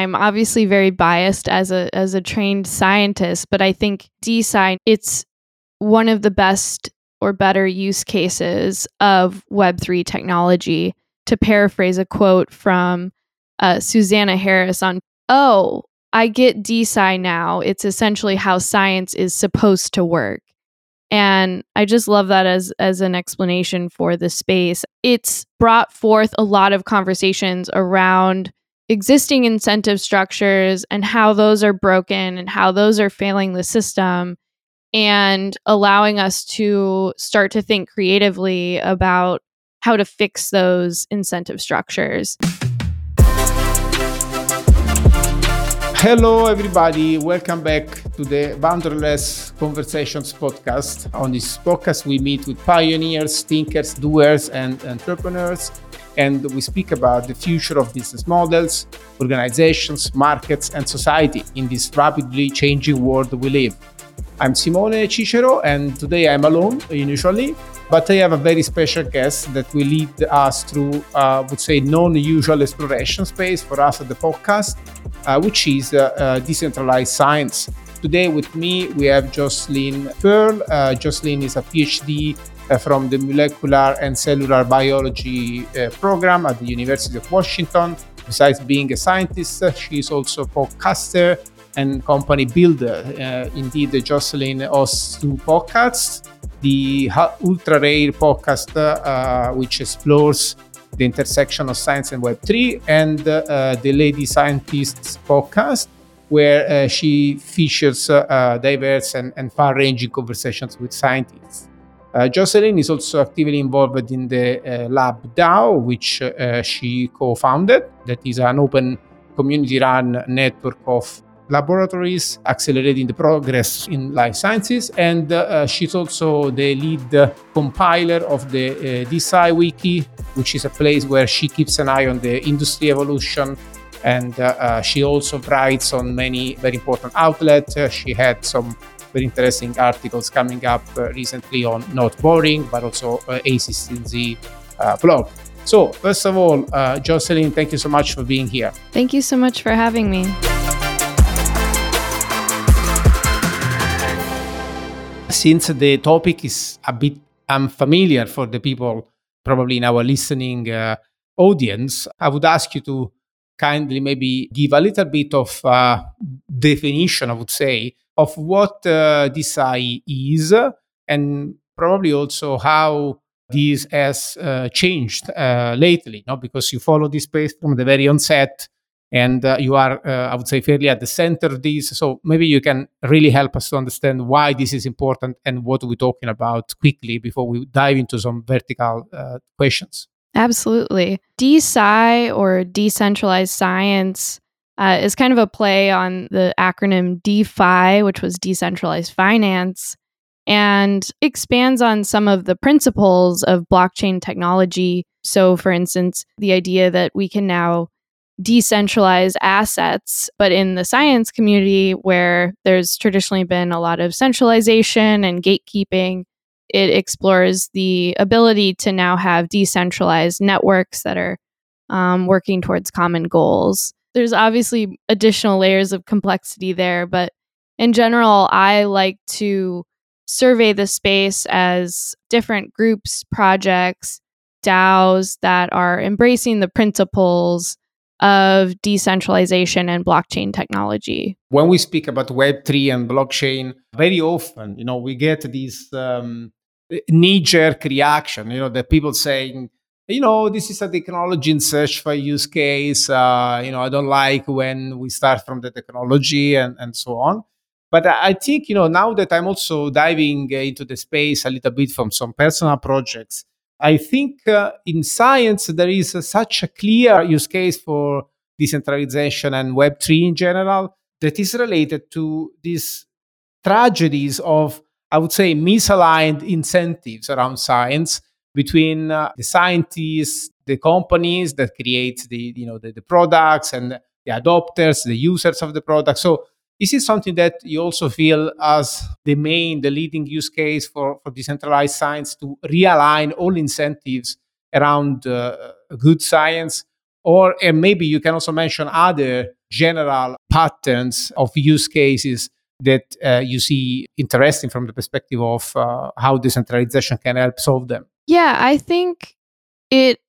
I'm obviously very biased as a as a trained scientist, but I think DeSci it's one of the best or better use cases of Web3 technology. To paraphrase a quote from uh, Susanna Harris on, oh, I get DeSci now. It's essentially how science is supposed to work. And I just love that as as an explanation for the space. It's brought forth a lot of conversations around existing incentive structures and how those are broken and how those are failing the system and allowing us to start to think creatively about how to fix those incentive structures. Hello, everybody. Welcome back to the Boundaryless Conversations podcast. On this podcast, we meet with pioneers, thinkers, doers, and entrepreneurs, and we speak about the future of business models, organizations, markets, and society in this rapidly changing world we live. I'm Simone Cicero, and today I'm alone, usually, but I have a very special guest that will lead us through, uh, I would say, non-usual exploration space for us at the podcast, uh, which is uh, uh decentralized science. Today with me, we have Jocelyn Pearl. Uh, Jocelyn is a PhD from the Molecular and Cellular Biology program at the University of Washington. Besides being a scientist, she is also a podcaster and company builder. Uh, indeed, Jocelyn hosts two podcasts the Ultra Rare podcast, uh, which explores the intersection of science and Web3, and uh, the Lady Scientists podcast, where uh, she features uh, diverse and, and far ranging conversations with scientists. Uh, Jocelyn is also actively involved in the uh, Lab DAO, which she co founded, that is an open community run network of laboratories, accelerating the progress in life sciences. And uh, she's also the lead compiler of the uh, DeSci Wiki, which is a place where she keeps an eye on the industry evolution. And uh, uh she also writes on many very important outlets. Uh, she had some very interesting articles coming up uh, recently on Not Boring, but also uh, A16Z blog. So, first of all, Jocelyn, thank you so much for being here. Thank you so much for having me. since the topic is a bit unfamiliar for the people probably in our listening uh, audience, I would ask you to kindly maybe give a little bit of uh, definition, I would say, of what uh, DeSci is and probably also how this has uh, changed uh, lately, no? because you follow this space from the very onset and uh, you are uh, i would say fairly at the center of this. So maybe you can really help us to understand why this is important and what we're talking about quickly before we dive into some vertical uh, questions. Absolutely. DeSci or decentralized science uh, is kind of a play on the acronym DeFi, which was decentralized finance, and expands on some of the principles of blockchain technology. So, for instance, the idea that we can now decentralize assets. But in the science community, where there's traditionally been a lot of centralization and gatekeeping, it explores the ability to now have decentralized networks that are um, working towards common goals. There's obviously additional layers of complexity there, but in general, I like to survey the space as different groups, projects, DAOs that are embracing the principles of decentralization and blockchain technology. When we speak about Web3 and blockchain, very often, you know, we get this um, knee jerk reaction, you know, that people saying, you know, this is a technology in search for use case. Uh, you know, I don't like when we start from the technology and, and so on. But I think, you know, now that I'm also diving into the space a little bit from some personal projects, I think uh, in science there is such a clear use case for decentralization and Web3 in general that is related to these tragedies of, I would say, misaligned incentives around science between uh, the scientists, the companies that create the, you know, the, the products and the adopters, the users of the product. So is it something that you also feel as the main, the leading use case for, for decentralized science to realign all incentives around uh, good science? Or and maybe you can also mention other general patterns of use cases that uh, you see interesting from the perspective of uh, how decentralization can help solve them. Yeah, I think it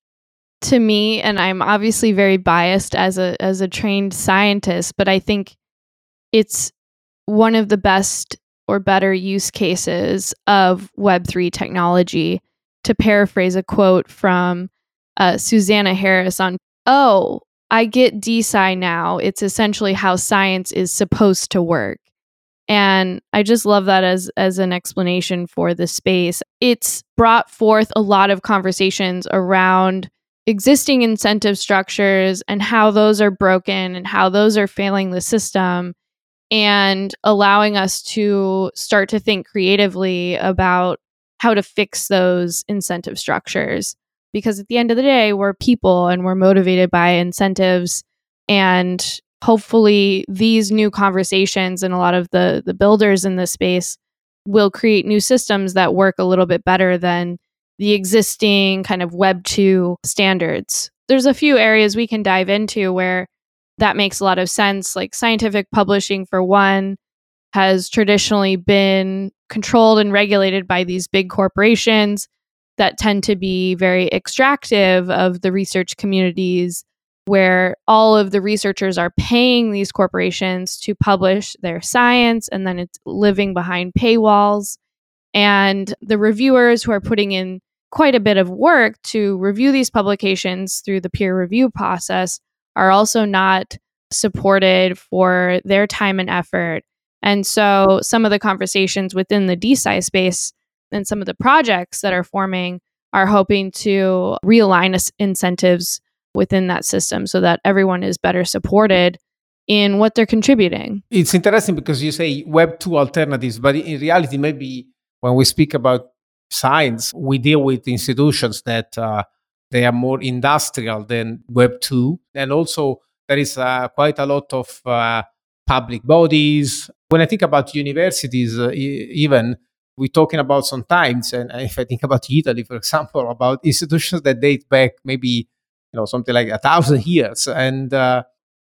to me and I'm obviously very biased as a as a trained scientist, but I think it's one of the best or better use cases of web3 technology to paraphrase a quote from uh, Susanna Harris on oh, I get DeSci now. It's essentially how science is supposed to work. And I just love that as as an explanation for the space. It's brought forth a lot of conversations around existing incentive structures and how those are broken and how those are failing the system and allowing us to start to think creatively about how to fix those incentive structures because at the end of the day, we're people and we're motivated by incentives. And hopefully, these new conversations and a lot of the, the builders in this space will create new systems that work a little bit better than the existing kind of Web 2 standards. There's a few areas we can dive into where that makes a lot of sense, like scientific publishing, for one, has traditionally been controlled and regulated by these big corporations that tend to be very extractive of the research communities where all of the researchers are paying these corporations to publish their science and then it's living behind paywalls. And the reviewers who are putting in quite a bit of work to review these publications through the peer review process are also not supported for their time and effort. And so some of the conversations within the DeSci space and some of the projects that are forming are hoping to realign incentives within that system so that everyone is better supported in what they're contributing. It's interesting because you say Web 2 alternatives, but in reality, maybe when we speak about science, we deal with institutions that uh, they are more industrial than Web 2. And also, there is uh, quite a lot of uh, public bodies. When I think about universities, uh, even we're talking about sometimes, and if I think about Italy, for example, about institutions that date back maybe you know something like a thousand years, and uh,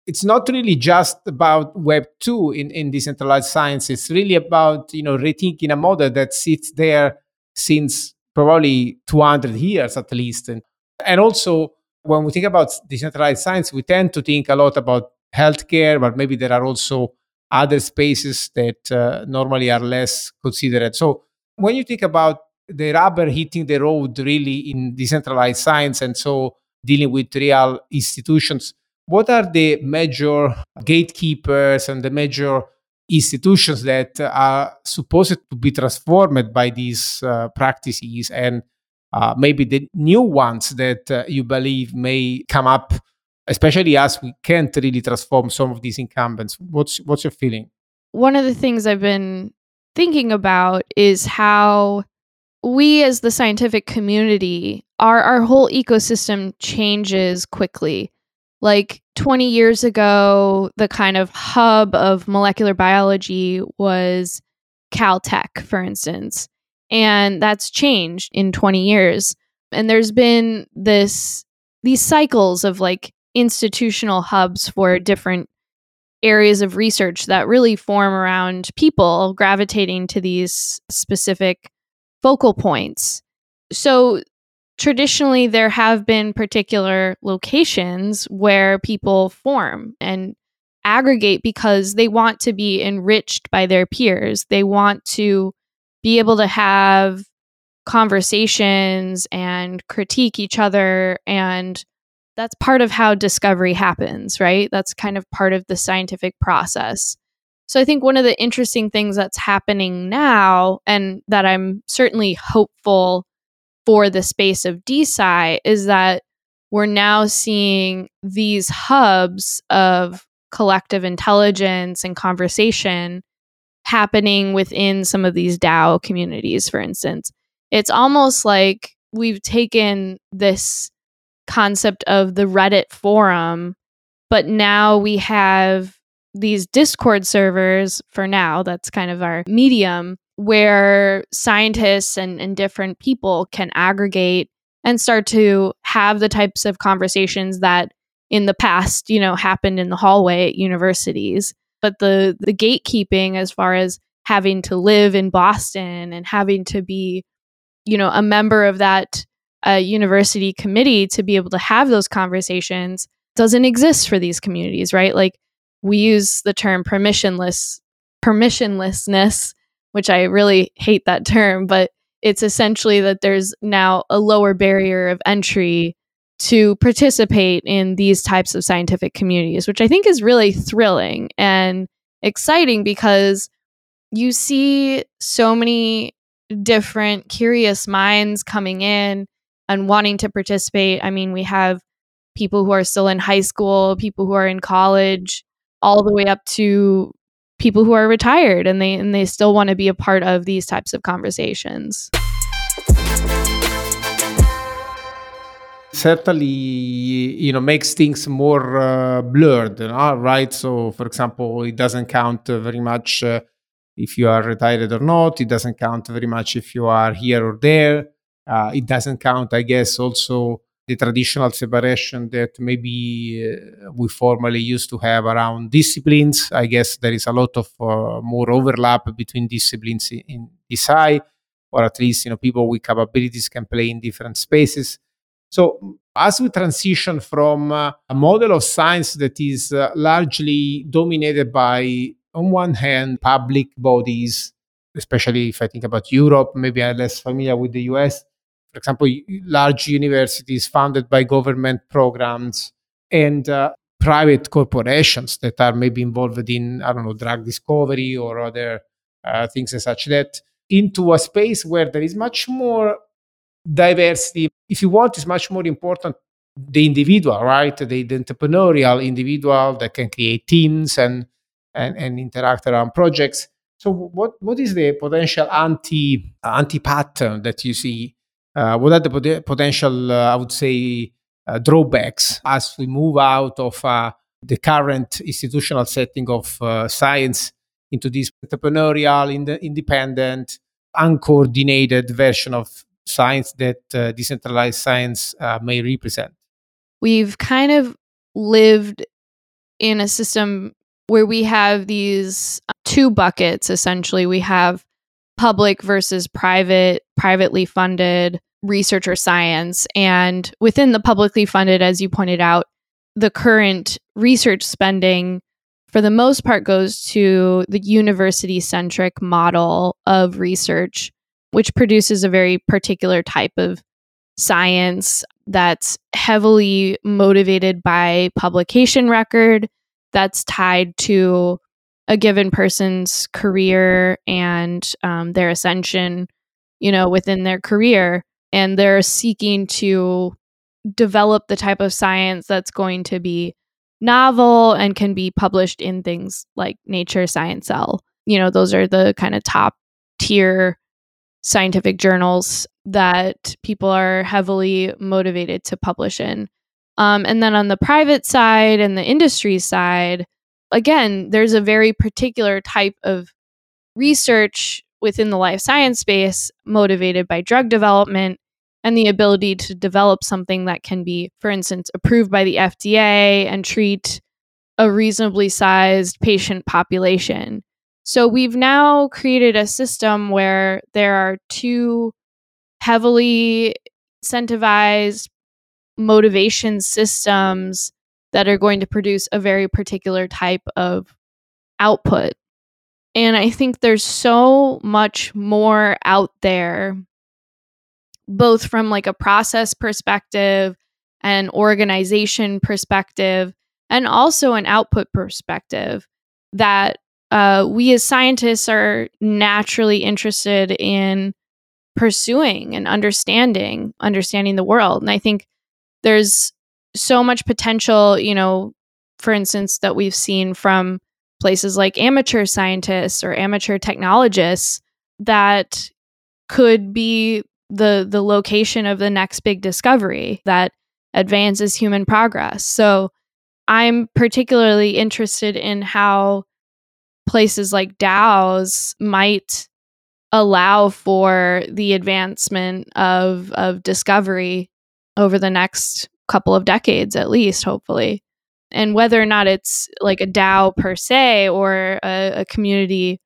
it's not really just about Web two in in decentralized science. It's really about you know rethinking a model that sits there since probably 200 years at least, and and also when we think about decentralized science, we tend to think a lot about healthcare, but maybe there are also other spaces that uh, normally are less considered. So when you think about the rubber hitting the road really in decentralized science and so dealing with real institutions, what are the major gatekeepers and the major institutions that are supposed to be transformed by these uh, practices and uh, maybe the new ones that uh, you believe may come up especially as we can't really transform some of these incumbents. What's what's your feeling? One of the things I've been thinking about is how we as the scientific community our our whole ecosystem changes quickly. Like 20 years ago, the kind of hub of molecular biology was Caltech, for instance. And that's changed in 20 years. And there's been this these cycles of like institutional hubs for different areas of research that really form around people gravitating to these specific focal points. So, traditionally, there have been particular locations where people form and aggregate because they want to be enriched by their peers. They want to be able to have conversations and critique each other and that's part of how discovery happens, right? That's kind of part of the scientific process. So I think one of the interesting things that's happening now, and that I'm certainly hopeful for the space of DeSci, is that we're now seeing these hubs of collective intelligence and conversation happening within some of these DAO communities, for instance. It's almost like we've taken this concept of the Reddit forum, but now we have these Discord servers for now, that's kind of our medium, where scientists and, and different people can aggregate and start to have the types of conversations that in the past, you know, happened in the hallway at universities. But the the gatekeeping as far as having to live in Boston and having to be, you know, a member of that uh, university committee to be able to have those conversations doesn't exist for these communities, right? Like we use the term permissionless permissionlessness, which I really hate that term, but it's essentially that there's now a lower barrier of entry to participate in these types of scientific communities, which I think is really thrilling and exciting because you see so many different curious minds coming in and wanting to participate. I mean, we have people who are still in high school, people who are in college, all the way up to people who are retired and they and they still want to be a part of these types of conversations. certainly you know makes things more uh, blurred right? So for example it doesn't count very much uh, if you are retired or not. It doesn't count very much if you are here or there. Uh, it doesn't count i guess also the traditional separation that maybe uh, we formerly used to have around disciplines. I guess there is a lot of uh, more overlap between disciplines in, in DeSci, or at least you know people with capabilities can play in different spaces. So as we transition from uh, a model of science that is uh, largely dominated by, on one hand, public bodies, especially if I think about Europe, maybe I'm less familiar with the US for example, large universities funded by government programs and uh, private corporations that are maybe involved in, I don't know, drug discovery or other uh, things as such that into a space where there is much more diversity. If you want, it's much more important the individual, right? The, the entrepreneurial individual that can create teams and, and, and interact around projects. So what, what is the potential anti anti pattern that you see uh, what are the pot- potential, uh, I would say, uh, drawbacks as we move out of uh, the current institutional setting of uh, science into this entrepreneurial, ind- independent, uncoordinated version of science that uh, decentralized science may represent? We've kind of lived in a system where we have these two buckets essentially. We have public versus private, privately funded research or science. And within the publicly funded, as you pointed out, the current research spending for the most part goes to the university centric model of research, which produces a very particular type of science that's heavily motivated by publication record, that's tied to a given person's career and um, their ascension, you know, within their career. And they're seeking to develop the type of science that's going to be novel and can be published in things like Nature Science Cell. You know, those are the kind of top tier scientific journals that people are heavily motivated to publish in. Um, and then on the private side and the industry side, again, there's a very particular type of research within the life science space motivated by drug development and the ability to develop something that can be, for instance, approved by the FDA and treat a reasonably sized patient population. So we've now created a system where there are two heavily incentivized motivation systems that are going to produce a very particular type of output. And I think there's so much more out there, both from like a process perspective and organization perspective, and also an output perspective that uh, we as scientists are naturally interested in pursuing and understanding, understanding the world. And I think there's so much potential, you know, for instance, that we've seen from places like amateur scientists or amateur technologists that could be the the location of the next big discovery that advances human progress. So I'm particularly interested in how places like DAOs might allow for the advancement of of discovery over the next couple of decades at least, hopefully. And whether or not it's like a DAO per se or a, a community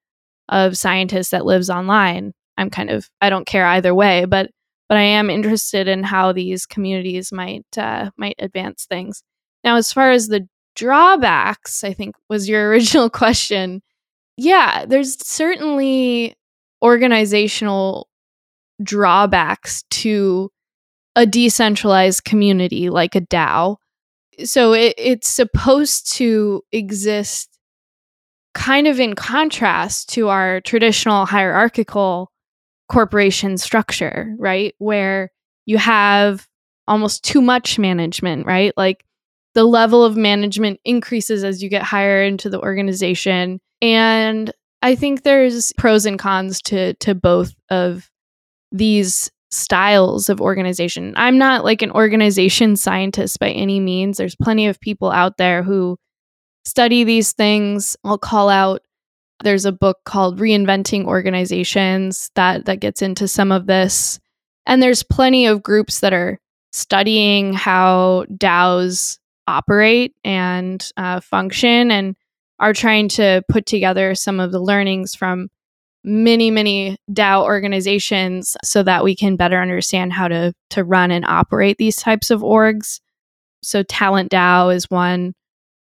of scientists that lives online, I'm kind of I don't care either way, but but I am interested in how these communities might uh, might advance things. Now, as far as the drawbacks, I think was your original question. Yeah, there's certainly organizational drawbacks to a decentralized community like a DAO. So it, it's supposed to exist kind of in contrast to our traditional hierarchical corporation structure, right? Where you have almost too much management, right? Like the level of management increases as you get higher into the organization. And I think there's pros and cons to to both of these styles of organization. I'm not like an organization scientist by any means. There's plenty of people out there who study these things. I'll call out there's a book called Reinventing Organizations that that gets into some of this. And there's plenty of groups that are studying how DAOs operate and uh, function and are trying to put together some of the learnings from many many DAO organizations so that we can better understand how to to run and operate these types of orgs. So Talent DAO is one,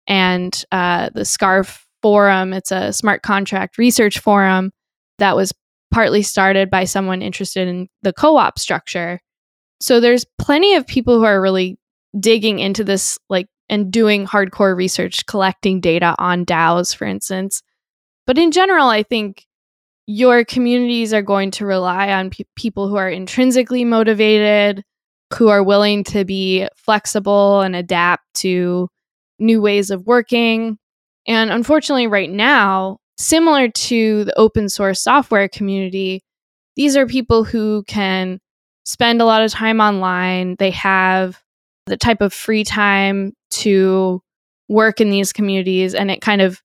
and uh, the Scarf forum. It's a smart contract research forum that was partly started by someone interested in the co op structure. So there's plenty of people who are really digging into this, like, and doing hardcore research, collecting data on DAOs, for instance. But in general, I think your communities are going to rely on pe- people who are intrinsically motivated, who are willing to be flexible and adapt to new ways of working, and unfortunately, right now, similar to the open source software community, these are people who can spend a lot of time online. They have the type of free time to work in these communities, and it kind of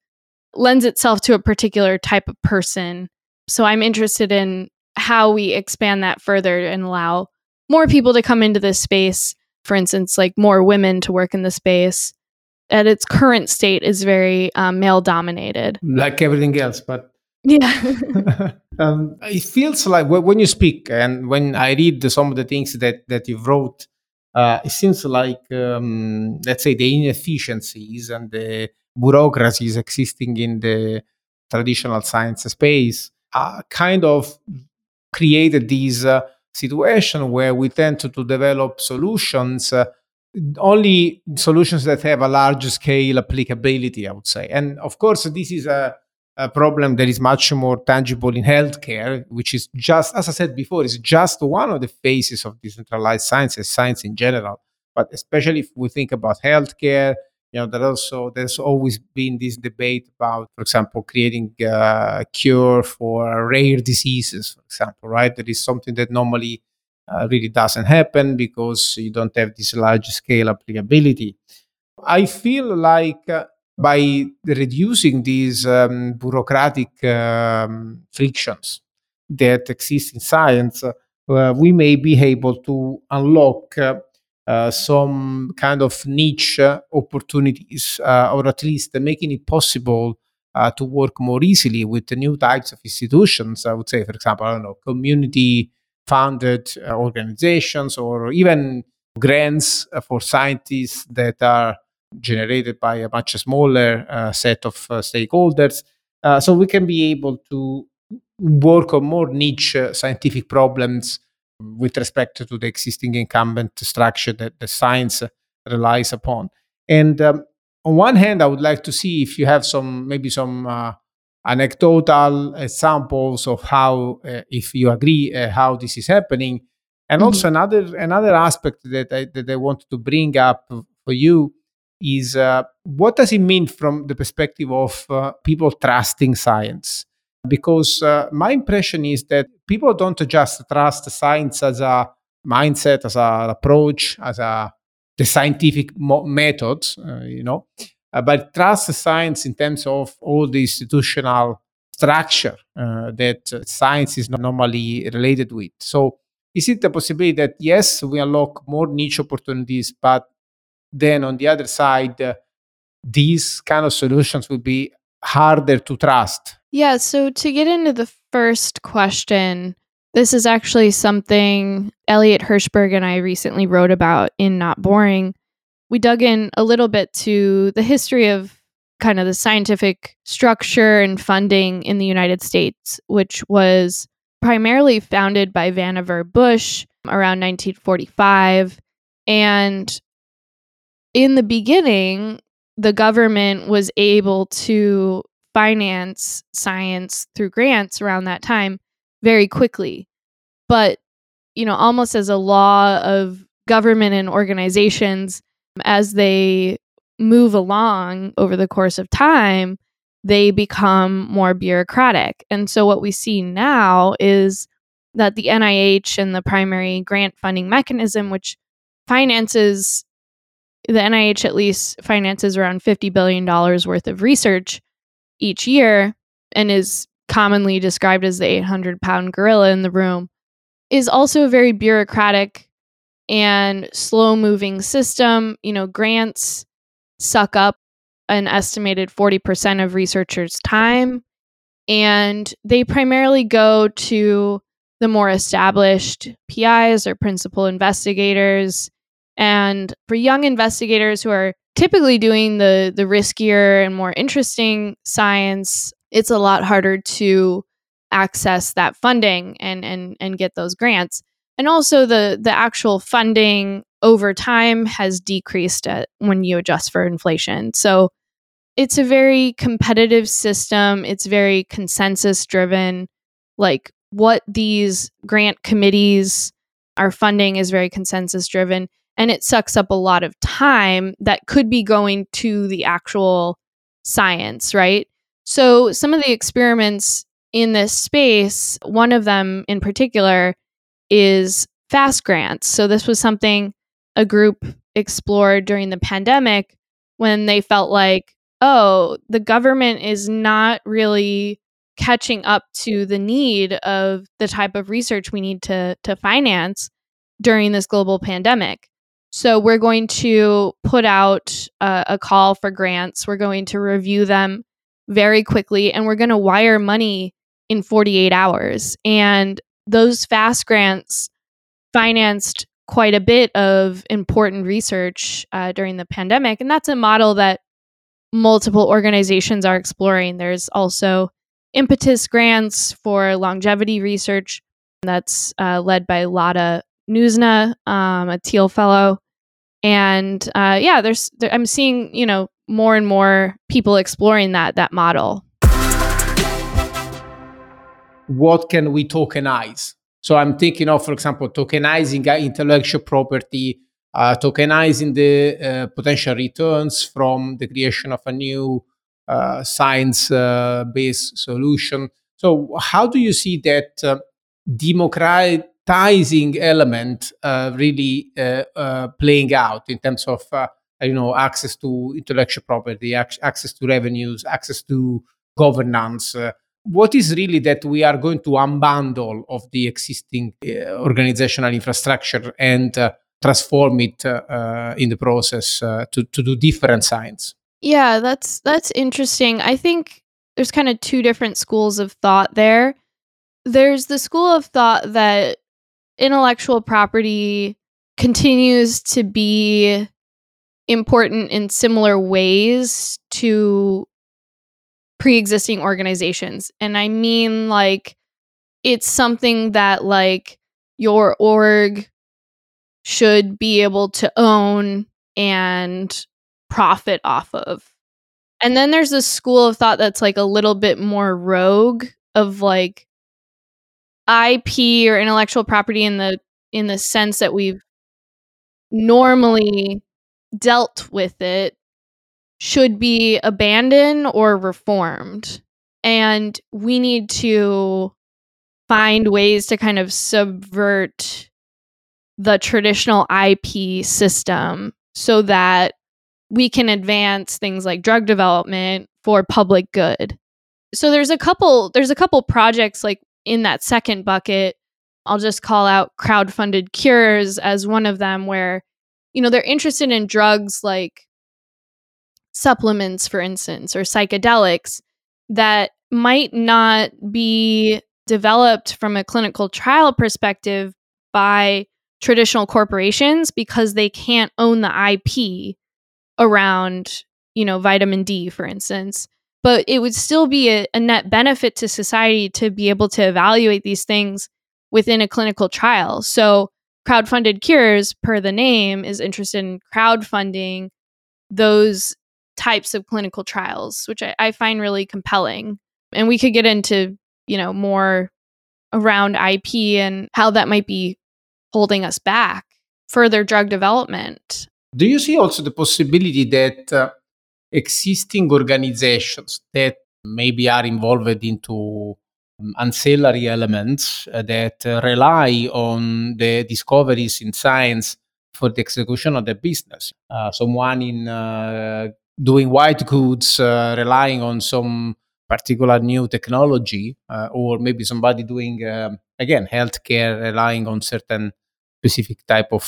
lends itself to a particular type of person. So I'm interested in how we expand that further and allow more people to come into this space. For instance, like more women to work in the space at its current state is very um, male dominated like everything else but yeah um, it feels like when you speak and when i read some of the things that that you wrote uh, it seems like um, let's say the inefficiencies and the bureaucracies existing in the traditional science space uh, kind of created this uh, situation where we tend to, to develop solutions uh, only solutions that have a large scale applicability, I would say. And of course, this is a, a, problem that is much more tangible in healthcare, which is just, as I said before, is just one of the phases of decentralized science and science in general. But especially if we think about healthcare, you know, there also there's always been this debate about, for example, creating a cure for rare diseases, for example, right? That is something that normally uh, really doesn't happen because you don't have this large scale applicability. I feel like uh, by reducing these um, bureaucratic um, frictions that exist in science, uh, we may be able to unlock uh, some kind of niche opportunities, uh, or at least making it possible to work more easily with the new types of institutions. I would say, for example, I don't know, community founded uh, organizations or even grants uh, for scientists that are generated by a much smaller uh, set of stakeholders. so we can be able to work on more niche scientific problems with respect to the existing incumbent structure that the science relies upon. And um, on one hand, I would like to see if you have some maybe some uh, anecdotal examples of how, uh, if you agree, uh, how this is happening. And mm-hmm. also another another aspect that I, that I wanted to bring up for you is uh, what does it mean from the perspective of uh, people trusting science? Because uh, my impression is that people don't just trust science as a mindset, as an approach, as a the scientific mo- method, uh, you know, uh, but trust science in terms of all the institutional structure uh, that science is normally related with. So, is it a possibility that yes, we unlock more niche opportunities, but then on the other side, uh, these kind of solutions will be harder to trust? Yeah, so to get into the first question, this is actually something Elliot Hershberg and I recently wrote about in Not Boring. We dug in a little bit to the history of kind of the scientific structure and funding in the United States, which was primarily founded by Vannevar Bush around 1945. And in the beginning, the government was able to finance science through grants around that time very quickly. But, you know, almost as a law of government and organizations, as they move along over the course of time, they become more bureaucratic. And so what we see now is that the NIH and the primary grant funding mechanism, which finances the NIH at least finances around $50 billion worth of research each year and is commonly described as the 800 pound gorilla in the room, is also a very bureaucratic and slow moving system. You know, grants suck up an estimated 40% of researchers' time, and they primarily go to the more established PIs or principal investigators. And for young investigators who are typically doing the the riskier and more interesting science, it's a lot harder to access that funding and and and get those grants. And also the the actual funding over time has decreased at, when you adjust for inflation. So it's a very competitive system. It's very consensus driven. Like what these grant committees are funding is very consensus driven and it sucks up a lot of time that could be going to the actual science, right? So some of the experiments in this space, one of them in particular is fast grants. So this was something a group explored during the pandemic when they felt like, oh, the government is not really catching up to the need of the type of research we need to to finance during this global pandemic. So we're going to put out uh, a call for grants. We're going to review them very quickly and we're going to wire money in 48 hours. And those fast grants financed quite a bit of important research uh, during the pandemic. And that's a model that multiple organizations are exploring. There's also impetus grants for longevity research that's uh, led by Lada Nuzhna, um, a Thiel Fellow. And uh, yeah, there's there, I'm seeing you know more and more people exploring that that model. What can we tokenize? So I'm thinking of, for example, tokenizing intellectual property, uh, tokenizing the uh, potential returns from the creation of a new uh, science-based uh, solution. So how do you see that uh, democratizing element uh, really playing out in terms of you know access to intellectual property, access to revenues, access to governance? what is really that we are going to unbundle of the existing uh, organizational infrastructure and uh, transform it uh, in the process uh, to, to do different science yeah that's that's interesting i think there's kind of two different schools of thought there there's the school of thought that intellectual property continues to be important in similar ways to pre-existing organizations. And i mean like it's something that like your org should be able to own and profit off of. And then there's this school of thought that's like a little bit more rogue of like ip or intellectual property in the in the sense that we've normally dealt with it should be abandoned or reformed. And we need to find ways to kind of subvert the traditional IP system so that we can advance things like drug development for public good. So there's a couple there's a couple projects like in that second bucket. I'll just call out crowdfunded cures as one of them where you know, they're interested in drugs like supplements, for instance, or psychedelics that might not be developed from a clinical trial perspective by traditional corporations because they can't own the IP around, you know, vitamin D, for instance. But it would still be a, a net benefit to society to be able to evaluate these things within a clinical trial. So, crowdfunded cures, per the name, is interested in crowdfunding those types of clinical trials, which I, I find really compelling. And we could get into, you know, more around IP and how that might be holding us back further drug development. Do you see also the possibility that uh, existing organizations that maybe are involved into um, ancillary elements uh, that uh, rely on the discoveries in science for the execution of the business. Uh, someone in uh, doing white goods, relying on some particular new technology, or maybe somebody doing um, again healthcare, relying on certain specific type of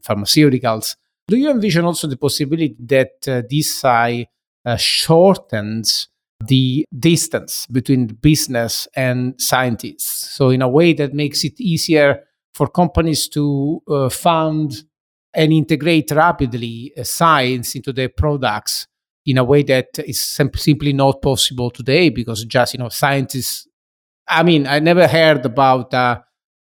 pharmaceuticals. Do you envision also the possibility that uh, DeSci uh, shortens the distance between business and scientists? So in a way that makes it easier for companies to uh, fund and integrate rapidly uh, science into their products in a way that is sim- simply not possible today because just you know scientists i mean i never heard about uh,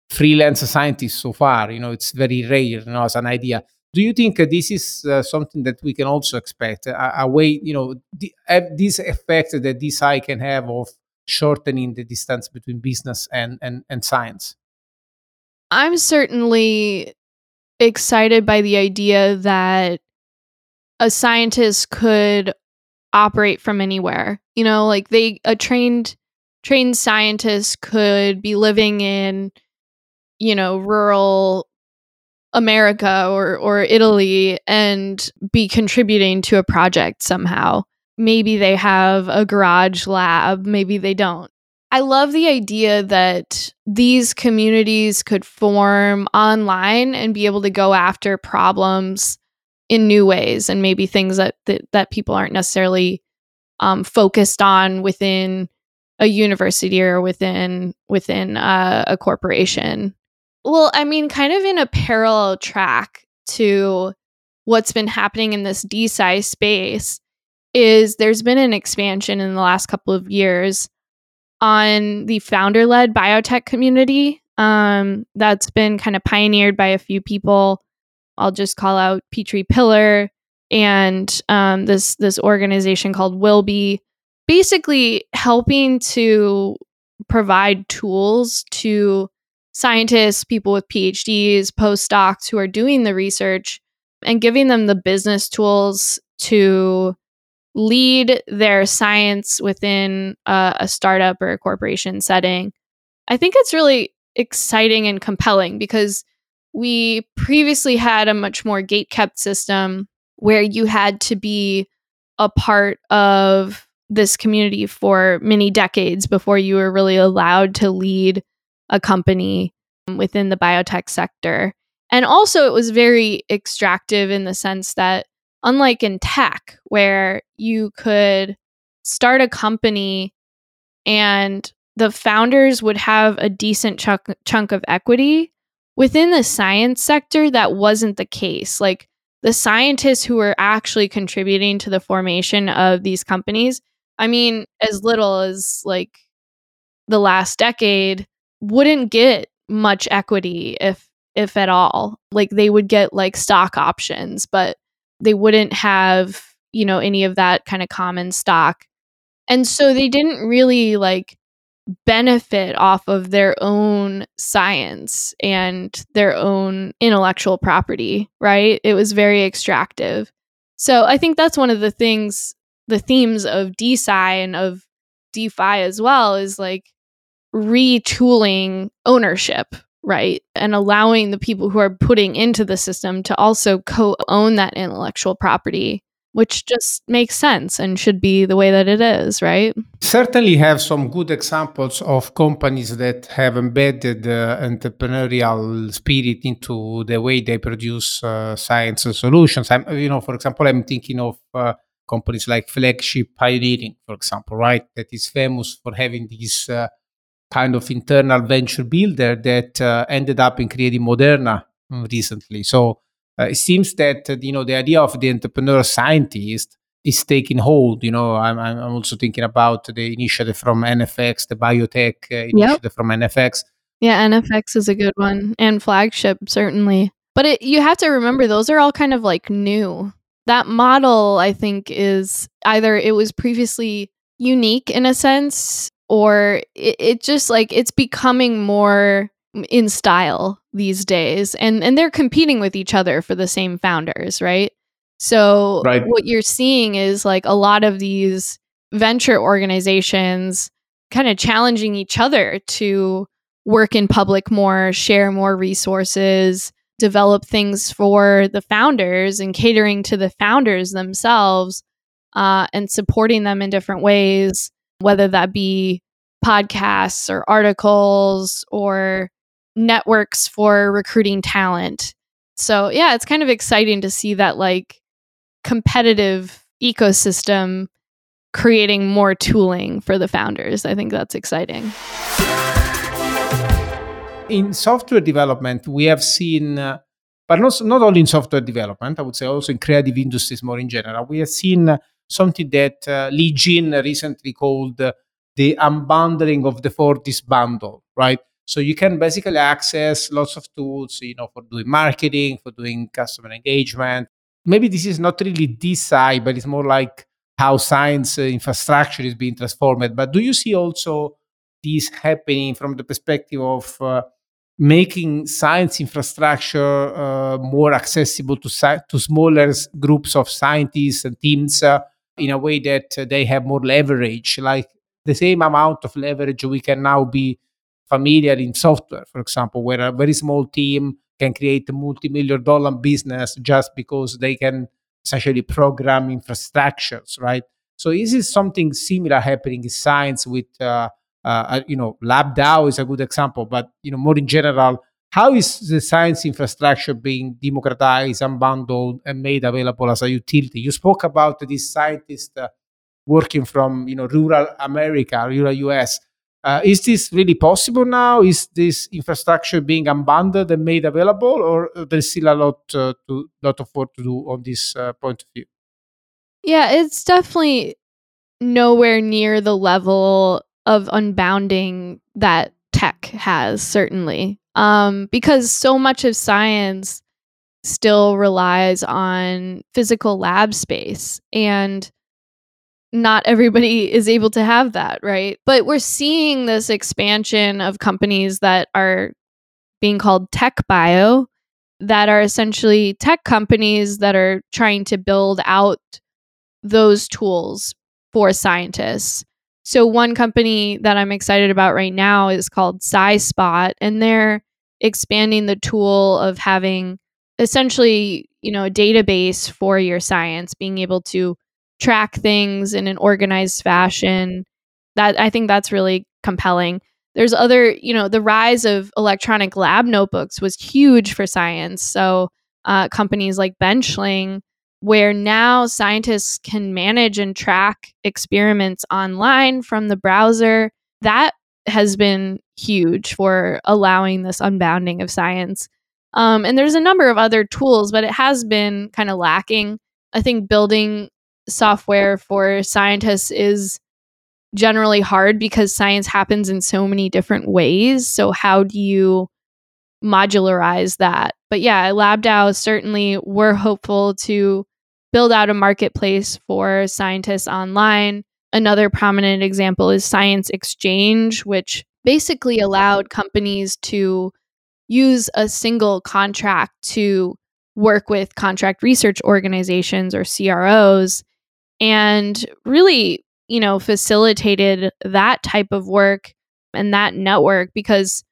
freelance scientists so far you know it's very rare you know as an idea do you think uh, this is uh, something that we can also expect a, a way you know the, this effect that DeSci can have of shortening the distance between business and, and, and science i'm certainly excited by the idea that a scientist could operate from anywhere. You know, like they a trained trained scientist could be living in you know, rural America or or Italy and be contributing to a project somehow. Maybe they have a garage lab, maybe they don't. I love the idea that these communities could form online and be able to go after problems in new ways and maybe things that that, that people aren't necessarily um, focused on within a university or within within uh, a corporation. Well, I mean, kind of in a parallel track to what's been happening in this DeSci space is there's been an expansion in the last couple of years on the founder led biotech community um, that's been kind of pioneered by a few people. I'll just call out Petri Pillar and um, this this organization called Wilbe, basically helping to provide tools to scientists, people with PhDs, postdocs who are doing the research, and giving them the business tools to lead their science within a, a startup or a corporation setting. I think it's really exciting and compelling because we previously had a much more gate kept system where you had to be a part of this community for many decades before you were really allowed to lead a company um, within the biotech sector. And also, it was very extractive in the sense that unlike in tech where you could start a company and the founders would have a decent chunk, chunk of equity within the science sector that wasn't the case like the scientists who were actually contributing to the formation of these companies i mean as little as like the last decade wouldn't get much equity if if at all like they would get like stock options but they wouldn't have, you know, any of that kind of common stock. And so they didn't really like benefit off of their own science and their own intellectual property, right? It was very extractive. So I think that's one of the things, the themes of DeSci and of DeFi as well is like retooling ownership, right? And allowing the people who are putting into the system to also co own that intellectual property, which just makes sense and should be the way that it is, right? certainly have some good examples of companies that have embedded uh, entrepreneurial spirit into the way they produce uh, science solutions. I'm, you know, for example, I'm thinking of uh, companies like Flagship Pioneering, for example, right? That is famous for having these uh, kind of internal venture builder that uh, ended up in creating Moderna mm, recently. So uh, it seems that you know the idea of the entrepreneur scientist is taking hold. You know, I'm, I'm also thinking about the initiative from NFX, the biotech uh, initiative yep. from NFX. Yeah, NFX is a good one, and flagship certainly. But it, you have to remember those are all kind of like new. That model, I think, is either it was previously unique in a sense, or it, it just like it's becoming more in style these days, and and they're competing with each other for the same founders, right? So right. what you're seeing is like a lot of these venture organizations kind of challenging each other to work in public more, share more resources, develop things for the founders and catering to the founders themselves uh, and supporting them in different ways, whether that be podcasts or articles or networks for recruiting talent. So, yeah, it's kind of exciting to see that like competitive ecosystem creating more tooling for the founders. I think that's exciting. In software development, we have seen, uh, but not, not only in software development, I would say also in creative industries more in general, we have seen something that uh, Jin recently called uh, the unbundling of the Fortis bundle, right? So you can basically access lots of tools, you know, for doing marketing, for doing customer engagement, maybe this is not really this side, but it's more like how science uh, infrastructure is being transformed. But do you see also this happening from the perspective of uh, making science infrastructure uh, more accessible to, to smaller groups of scientists and teams uh, in a way that they have more leverage, like the same amount of leverage we can now be familiar in software, for example, where a very small team can create a multi-million dollar business just because they can essentially program infrastructures, right? So is this something similar happening in science with, uh, uh, you know, LabDAO is a good example, but you know, more in general, how is the science infrastructure being democratized, unbundled, and made available as a utility? You spoke about this scientist uh, working from, you know, rural America, rural US. Uh, is this really possible now? Is this infrastructure being unbundled and made available, or there's still a lot uh, to lot of work to do on this uh, point of view? Yeah, it's definitely nowhere near the level of unbounding that tech has. Certainly, um, because so much of science still relies on physical lab space and not everybody is able to have that, right? But we're seeing this expansion of companies that are being called tech bio that are essentially tech companies that are trying to build out those tools for scientists. So one company that I'm excited about right now is called SciSpot and they're expanding the tool of having essentially, you know, a database for your science, being able to track things in an organized fashion. That I think that's really compelling. There's other, you know, the rise of electronic lab notebooks was huge for science. So uh, companies like Benchling, where now scientists can manage and track experiments online from the browser, that has been huge for allowing this unbounding of science. Um, and there's a number of other tools, but it has been kind of lacking. I think building software for scientists is generally hard because science happens in so many different ways. So, how do you modularize that? But yeah, LabDAO certainly we're hopeful to build out a marketplace for scientists online. Another prominent example is Science Exchange, which basically allowed companies to use a single contract to work with contract research organizations or CROs and really, you know, facilitated that type of work and that network because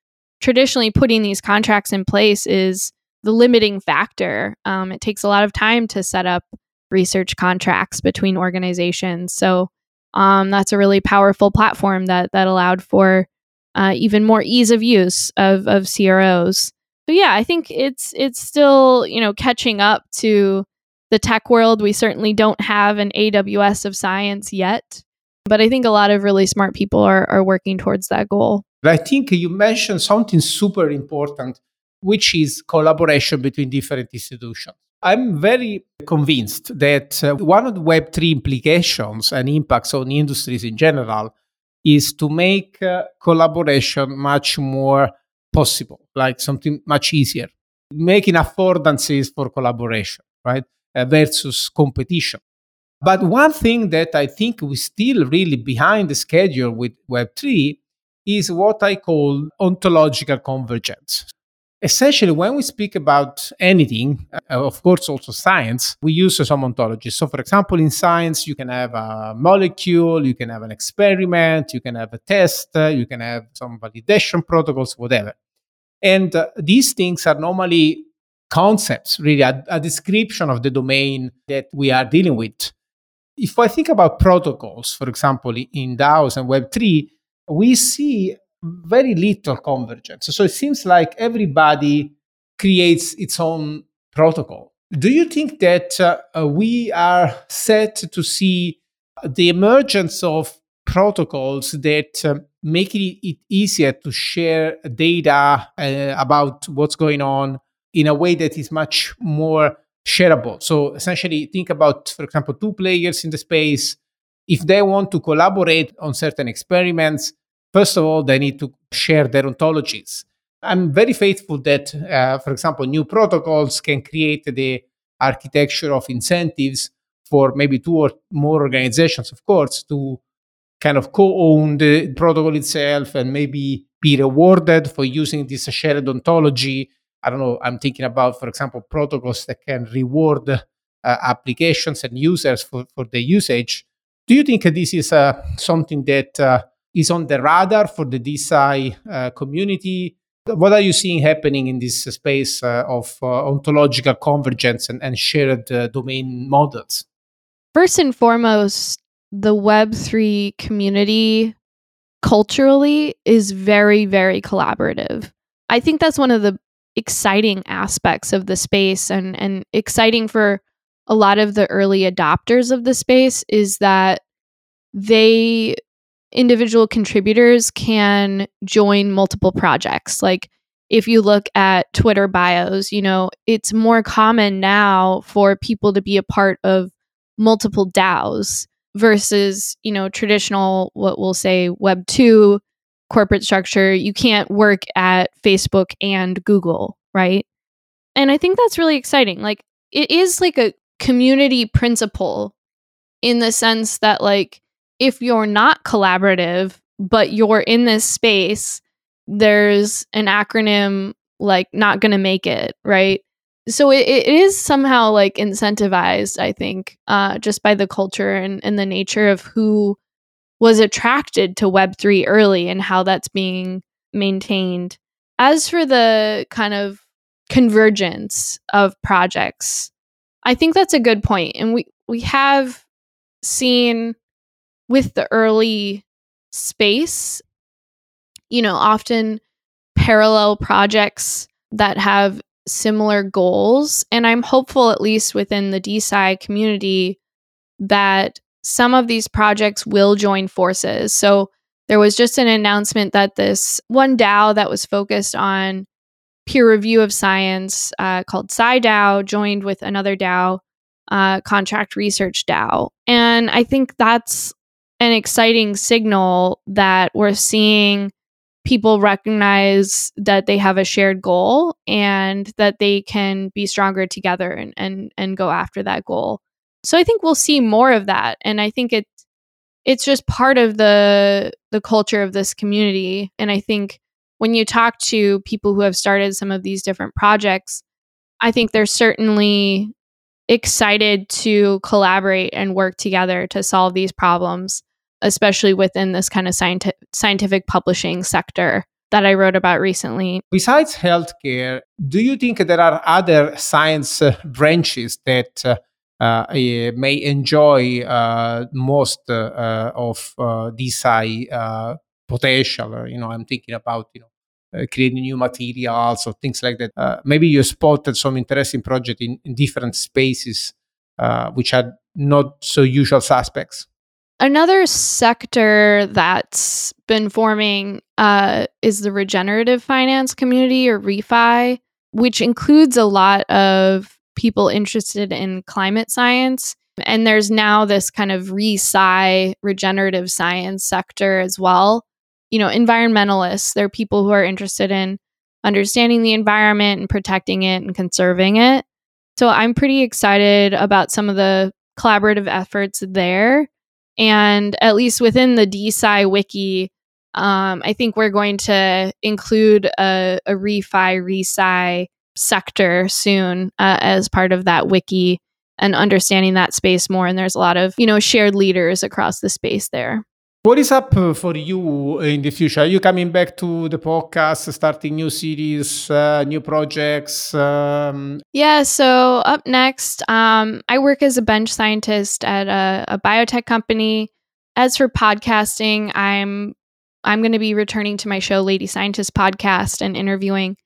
traditionally putting these contracts in place is the limiting factor. Um, it takes a lot of time to set up research contracts between organizations. So um, that's a really powerful platform that that allowed for uh, even more ease of use of of CROs. So yeah, I think it's it's still you know catching up to the tech world. We certainly don't have an AWS of science yet, but I think a lot of really smart people are are working towards that goal. I think you mentioned something super important, which is collaboration between different institutions. I'm very convinced that uh, one of the Web3 implications and impacts on industries in general is to make uh, collaboration much more possible, like something much easier, making affordances for collaboration, right, uh, versus competition. But one thing that I think we're still really behind the schedule with Web3 is what I call ontological convergence. Essentially, when we speak about anything, uh, of course, also science, we use some ontologies. So, for example, in science, you can have a molecule, you can have an experiment, you can have a test, uh, you can have some validation protocols, whatever. And uh, these things are normally concepts, really, a, a description of the domain that we are dealing with. If I think about protocols, for example, in DAOs and Web3, we see very little convergence. So it seems like everybody creates its own protocol. Do you think that uh, uh, we are set to see the emergence of protocols that uh, make it, easier to share data uh, about what's going on in a way that is much more shareable? So essentially, think about, for example, two players in the space. If they want to collaborate on certain experiments, First of all, they need to share their ontologies. I'm very faithful that, uh, for example, new protocols can create the architecture of incentives for maybe two or more organizations, of course, to kind of co-own the protocol itself and maybe be rewarded for using this shared ontology. I don't know. I'm thinking about, for example, protocols that can reward uh, applications and users for, for the usage. Do you think this is uh, something that uh, is on the radar for the DeSci uh, community? What are you seeing happening in this space uh, of uh, ontological convergence and, and shared domain models? First and foremost, the Web3 community culturally is very, very collaborative. I think that's one of the exciting aspects of the space and, and exciting for a lot of the early adopters of the space is that they individual contributors can join multiple projects. Like if you look at Twitter bios, you know, it's more common now for people to be a part of multiple DAOs versus, you know, traditional, what we'll say, Web 2 corporate structure. You can't work at Facebook and Google, right? And I think that's really exciting. Like, it is like a community principle in the sense that, like, if you're not collaborative, but you're in this space, there's an acronym like not going to make it, right? So it, it is somehow like incentivized, I think, uh, just by the culture and, and the nature of who was attracted to Web3 early and how that's being maintained. As for the kind of convergence of projects, I think that's a good point. And we, we have seen with the early space, you know, often parallel projects that have similar goals. And I'm hopeful, at least within the DeSci community, that some of these projects will join forces. So there was just an announcement that this one DAO that was focused on peer review of science uh, called SciDAO joined with another DAO, uh, Contract Research DAO. And I think that's an exciting signal that we're seeing people recognize that they have a shared goal and that they can be stronger together and and and go after that goal. So I think we'll see more of that. And I think it's it's just part of the the culture of this community. And I think when you talk to people who have started some of these different projects, I think they're certainly excited to collaborate and work together to solve these problems especially within this kind of scientific scientific publishing sector that I wrote about recently. Besides healthcare, do you think there are other science uh, branches that uh, uh, eh, may enjoy uh, most uh, of DeSci potential. You know, I'm thinking about you know creating new materials or things like that. maybe you spotted some interesting project in, in different spaces, which are not so usual suspects. Another sector that's been forming uh, is the regenerative finance community or refi, which includes a lot of people interested in climate science. And there's now this kind of re-sci regenerative science sector as well. You know, environmentalists, they're people who are interested in understanding the environment and protecting it and conserving it. So I'm pretty excited about some of the collaborative efforts there. And at least within the DeSci wiki, um, I think we're going to include a, a refi, resci sector soon uh, as part of that wiki and understanding that space more. And there's a lot of, you know, shared leaders across the space there. What is up uh, for you in the future? Are you coming back to the podcast, starting new series, uh, new projects? Um... Yeah, so up next, um, I work as a bench scientist at a, a biotech company. As for podcasting, I'm I'm going to be returning to my show, Lady Scientist Podcast, and interviewing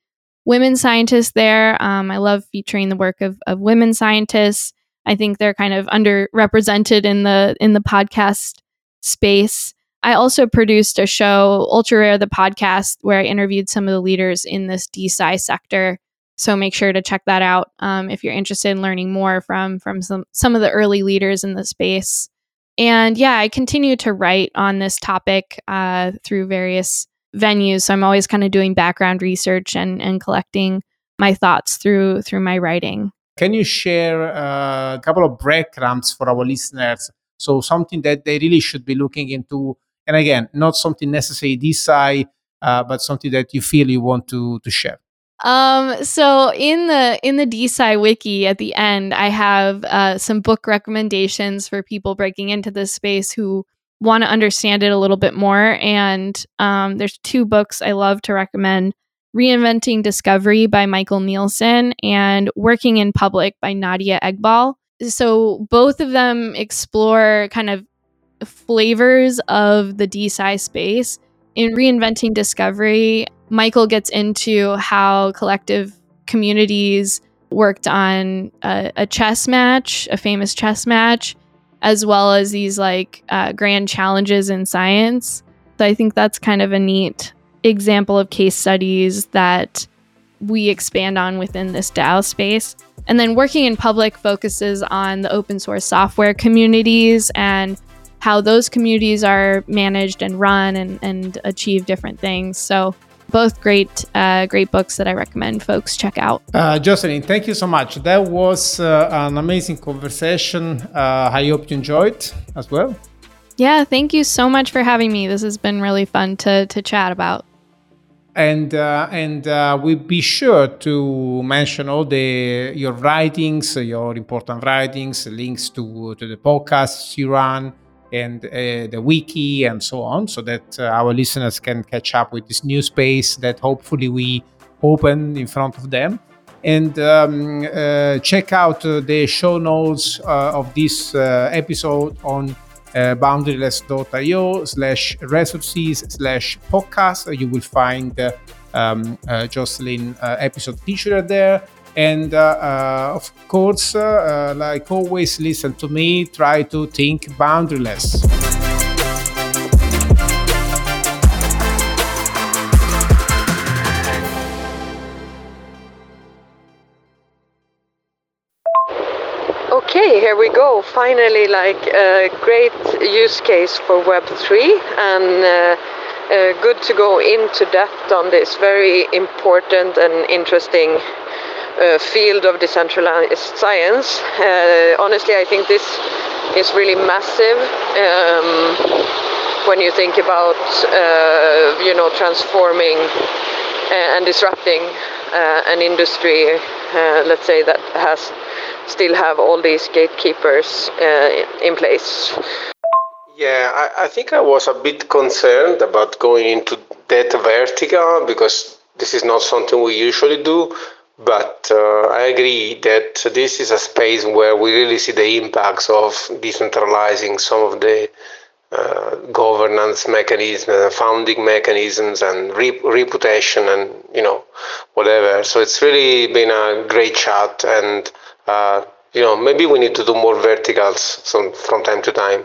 women scientists there. Um, I love featuring the work of, of women scientists. I think they're kind of underrepresented in the in the podcast space. I also produced a show, Ultra Rare, the podcast, where I interviewed some of the leaders in this DeSci sector. So make sure to check that out um, if you're interested in learning more from from some some of the early leaders in the space. And yeah, I continue to write on this topic uh, through various venues. So I'm always kind of doing background research and, and collecting my thoughts through through my writing. Can you share uh, a couple of breadcrumbs for our listeners? So something that they really should be looking into, and again, not something necessarily DeSci, uh, but something that you feel you want to to share. Um, so in the in the DeSci wiki at the end, I have uh, some book recommendations for people breaking into this space who want to understand it a little bit more. And um, there's two books I love to recommend Reinventing Discovery by Michael Nielsen and Working in Public by Nadia Eghbal. So both of them explore kind of flavors of the DeSci space. In Reinventing Discovery, Michael gets into how collective communities worked on a, a chess match, a famous chess match, as well as these like uh, grand challenges in science. So I think that's kind of a neat example of case studies that we expand on within this DAO space. And then working in public focuses on the open source software communities and how those communities are managed and run and, and achieve different things. So both great, uh, great books that I recommend folks check out. Uh, Jocelyn, thank you so much. That was uh, an amazing conversation. Uh, I hope you enjoyed as well. Yeah, thank you so much for having me. This has been really fun to to chat about. And uh, and uh, we be sure to mention all the your writings, your important writings, links to to the podcasts you run and uh, the wiki and so on, so that uh, our listeners can catch up with this new space that hopefully we open in front of them. And um, uh, check out uh, the show notes of this episode on boundaryless.io slash resources slash podcast. You will find um, Jocelyn episode featured there and uh, uh, of course, uh, like always, listen to me, try to think boundaryless. Finally, like a great use case for Web3 and uh, uh, good to go into depth on this very important and interesting uh, field of decentralized science. Uh, honestly, I think this is really massive um, when you think about uh, you know transforming uh, and disrupting an industry, uh, let's say that has still have all these gatekeepers in place. Yeah, I, I think I was a bit concerned about going into that vertical because this is not something we usually do But uh, I agree that this is a space where we really see the impacts of decentralizing some of the uh, governance mechanisms, and founding mechanisms, and re- reputation, and you know, whatever. So it's really been a great chat, and uh, you know, maybe we need to do more verticals some, from time to time.